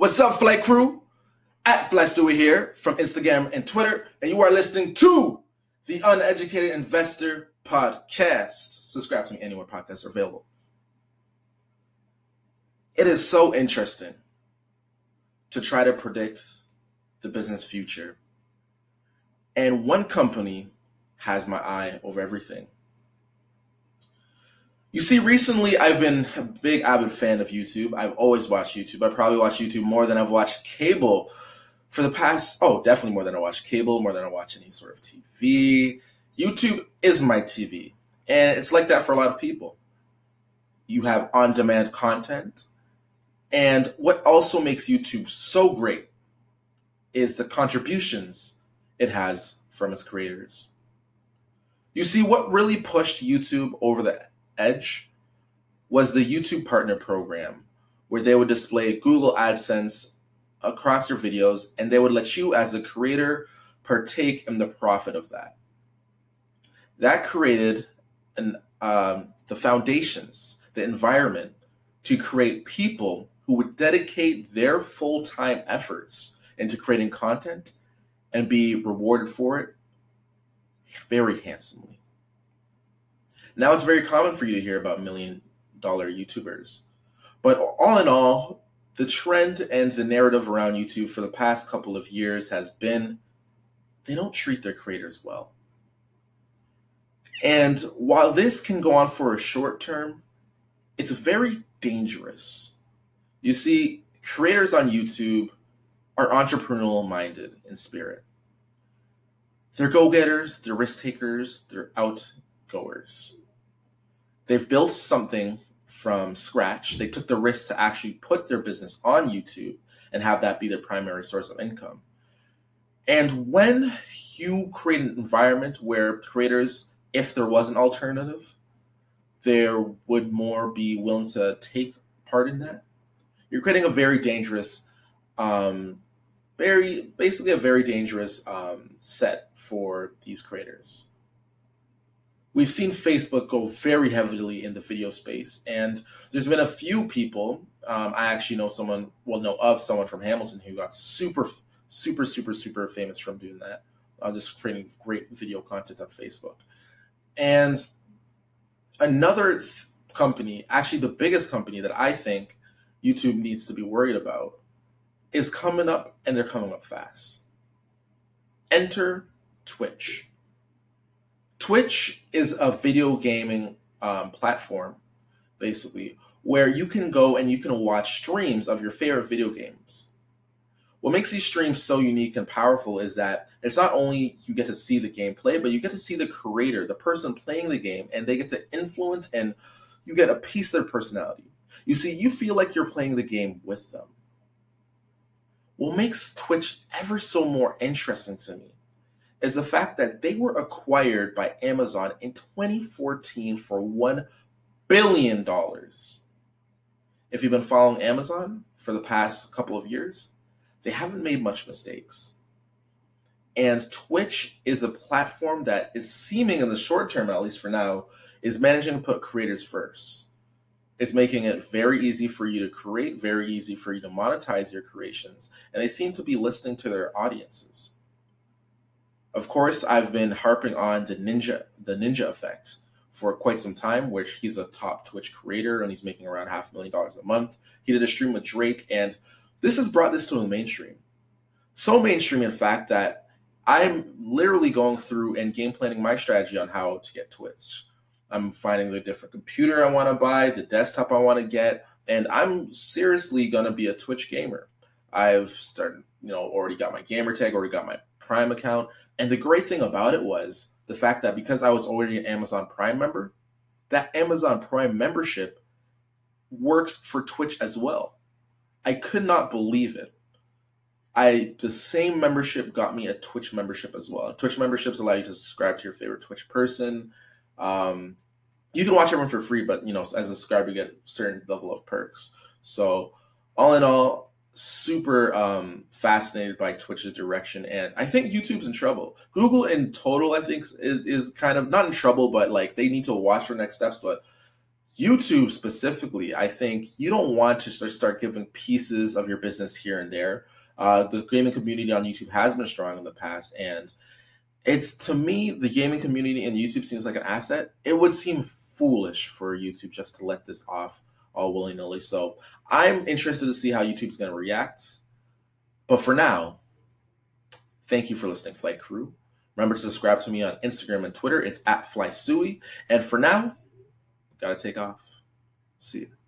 What's up, Flight Crew? At Fly Stewie here from Instagram and Twitter, and you are listening to the Uneducated Investor Podcast. Subscribe to me anywhere podcasts are available. It is so interesting to try to predict the business future. And one company has my eye over everything. You see, recently I've been a big avid fan of YouTube. I've always watched YouTube. I probably watch YouTube more than I've watched cable for the past, oh, definitely more than I watch cable, more than I watch any sort of TV. YouTube is my TV. And it's like that for a lot of people. You have on demand content. And what also makes YouTube so great is the contributions it has from its creators. You see, what really pushed YouTube over the edge was the YouTube Partner Program, where they would display Google AdSense across your videos and they would let you, as a creator, partake in the profit of that. That created an, um, the foundations, the environment to create people who would dedicate their full time efforts into creating content and be rewarded for it very handsomely. Now it's very common for you to hear about million dollar YouTubers. But all in all, the trend and the narrative around YouTube for the past couple of years has been they don't treat their creators well. And while this can go on for a short term, it's very dangerous. You see, creators on YouTube are entrepreneurial minded in spirit. They're go getters, they're risk takers, they're outgoers. They've built something from scratch. They took the risk to actually put their business on YouTube and have that be their primary source of income. And when you create an environment where creators, if there was an alternative, there would more be willing to take part in that. You're creating a very dangerous, um, very basically a very dangerous um, set for these creators we've seen Facebook go very heavily in the video space, and there's been a few people. Um, I actually know someone, well, know of someone from Hamilton who got super, super, super, super famous from doing that, uh, just creating great video content on Facebook. And another th- company, actually the biggest company that I think YouTube needs to be worried about, is coming up, and they're coming up fast. Enter Twitch. Twitch is a video gaming um, platform, basically, where you can go and you can watch streams of your favorite video games. What makes these streams so unique and powerful is that it's not only you get to see the gameplay, but you get to see the creator, the person playing the game, and they get to influence and you get a piece of their personality. You see, you feel like you're playing the game with them. What makes Twitch ever so more interesting to me is the fact that they were acquired by Amazon in 2014 for $1 billion. If you've been following Amazon for the past couple of years, they haven't made much mistakes. And Twitch is a platform that is seeming in the short term, at least for now, is managing to put creators first. It's making it very easy for you to create, very easy for you to monetize your creations, and they seem to be listening to their audiences. Of course, I've been harping on the Ninja the Ninja effect for quite some time, which he's a top Twitch creator and he's making around half a million dollars a month. He did a stream with Drake, and this has brought this to the mainstream. So mainstream, in fact, that I'm literally going through and game planning my strategy on how to get Twitch. I'm finding the different computer I want to buy, the desktop I want to get, and I'm seriously going to be a Twitch gamer. I've started, you know, already got my gamer tag, already got my Prime account. And the great thing about it was the fact that because I was already an Amazon Prime member, that Amazon Prime membership works for Twitch as well. I could not believe it. I the same membership got me a Twitch membership as well. Twitch memberships allow you to subscribe to your favorite Twitch person. Um, you can watch everyone for free, but you know, as a subscriber, you get a certain level of perks. So, all in all, super um, fascinated by Twitch's direction, and I think YouTube's in trouble. Google, in total, I think is, is kind of not in trouble, but like they need to watch their next steps. But YouTube specifically, I think you don't want to start giving pieces of your business here and there. Uh, the gaming community on YouTube has been strong in the past, and it's to me the gaming community and YouTube seems like an asset. It would seem foolish for YouTube just to let this off all willy nilly. So I'm interested to see how YouTube's going to react. But for now, thank you for listening, Flight Crew. Remember to subscribe to me on Instagram and Twitter. It's at FlySui. And for now, gotta take off. See you.